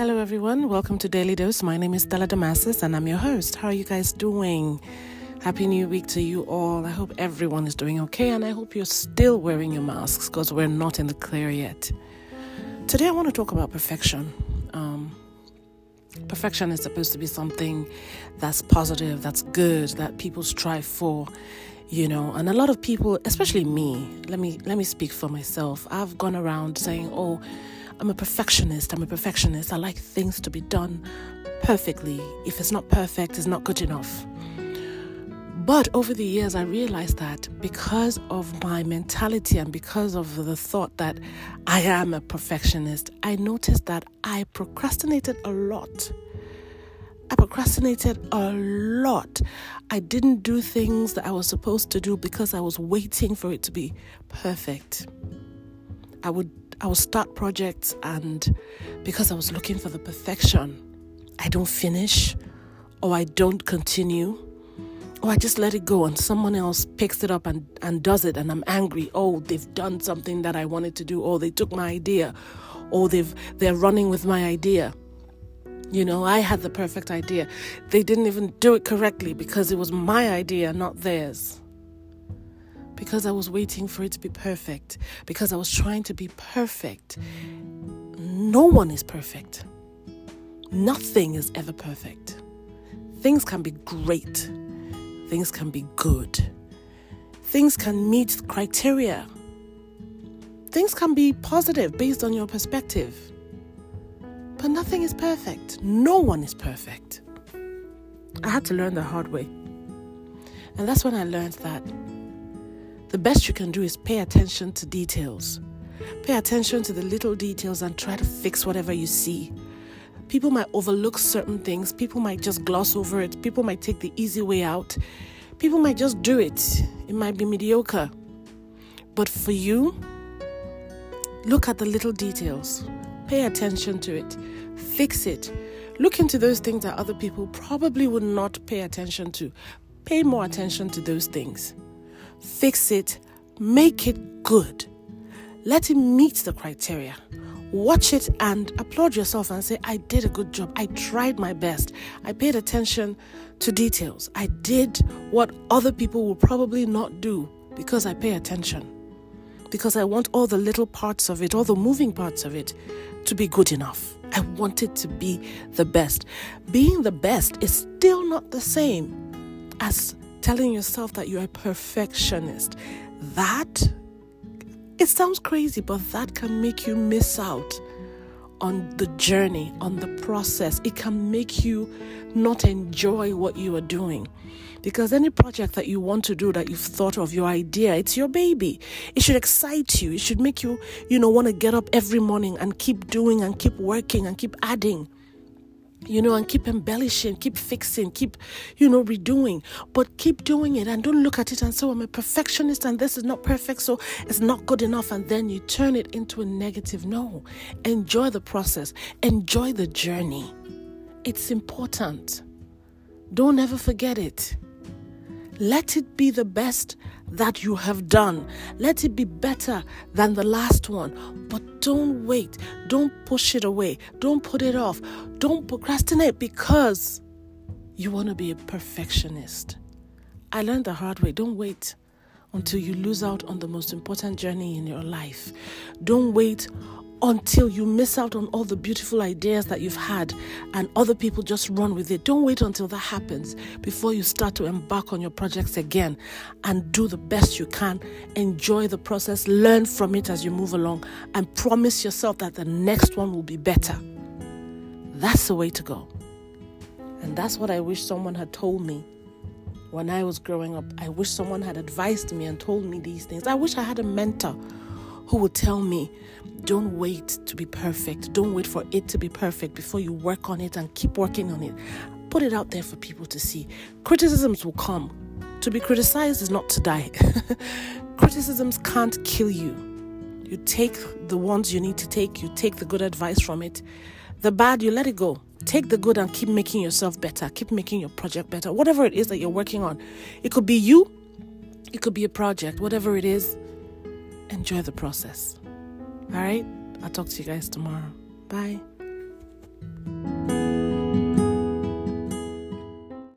Hello, everyone. Welcome to Daily Dose. My name is Stella Damasis, and I'm your host. How are you guys doing? Happy New Week to you all. I hope everyone is doing okay, and I hope you're still wearing your masks because we're not in the clear yet. Today, I want to talk about perfection. Um, perfection is supposed to be something that's positive, that's good, that people strive for you know and a lot of people especially me let me let me speak for myself i've gone around saying oh I'm a perfectionist. I'm a perfectionist. I like things to be done perfectly. If it's not perfect, it's not good enough. But over the years, I realized that because of my mentality and because of the thought that I am a perfectionist, I noticed that I procrastinated a lot. I procrastinated a lot. I didn't do things that I was supposed to do because I was waiting for it to be perfect. I would I would start projects and because I was looking for the perfection, I don't finish or I don't continue or I just let it go and someone else picks it up and, and does it and I'm angry. Oh, they've done something that I wanted to do, or they took my idea, or they've they're running with my idea. You know, I had the perfect idea. They didn't even do it correctly because it was my idea, not theirs because I was waiting for it to be perfect, because I was trying to be perfect. No one is perfect. Nothing is ever perfect. Things can be great, things can be good, things can meet criteria, things can be positive based on your perspective. But nothing is perfect. No one is perfect. I had to learn the hard way. And that's when I learned that the best you can do is pay attention to details. Pay attention to the little details and try to fix whatever you see. People might overlook certain things, people might just gloss over it, people might take the easy way out, people might just do it. It might be mediocre. But for you, look at the little details, pay attention to it, fix it. Look into those things that other people probably would not pay attention to. Pay more attention to those things fix it, make it good. Let it meet the criteria. Watch it and applaud yourself and say, I did a good job. I tried my best. I paid attention to details. I did what other people will probably not do because I pay attention. Because I want all the little parts of it, all the moving parts of it to be good enough. I want it to be the best. Being the best is still not the same as telling yourself that you're a perfectionist, that it sounds crazy, but that can make you miss out on the journey, on the process. It can make you not enjoy what you are doing. Because any project that you want to do that you've thought of, your idea, it's your baby. It should excite you. It should make you, you know, want to get up every morning and keep doing and keep working and keep adding you know, and keep embellishing, keep fixing, keep, you know, redoing, but keep doing it and don't look at it and say, oh, I'm a perfectionist and this is not perfect, so it's not good enough, and then you turn it into a negative. No, enjoy the process, enjoy the journey. It's important. Don't ever forget it. Let it be the best that you have done. Let it be better than the last one. But don't wait. Don't push it away. Don't put it off. Don't procrastinate because you want to be a perfectionist. I learned the hard way. Don't wait until you lose out on the most important journey in your life. Don't wait until you miss out on all the beautiful ideas that you've had and other people just run with it. Don't wait until that happens before you start to embark on your projects again and do the best you can. Enjoy the process, learn from it as you move along, and promise yourself that the next one will be better. That's the way to go. And that's what I wish someone had told me when I was growing up. I wish someone had advised me and told me these things. I wish I had a mentor who will tell me, don't wait to be perfect. Don't wait for it to be perfect before you work on it and keep working on it. Put it out there for people to see. Criticisms will come. To be criticized is not to die. Criticisms can't kill you. You take the ones you need to take, you take the good advice from it. The bad, you let it go. Take the good and keep making yourself better. Keep making your project better. Whatever it is that you're working on, it could be you, it could be a project, whatever it is enjoy the process. All right? I'll talk to you guys tomorrow. Bye.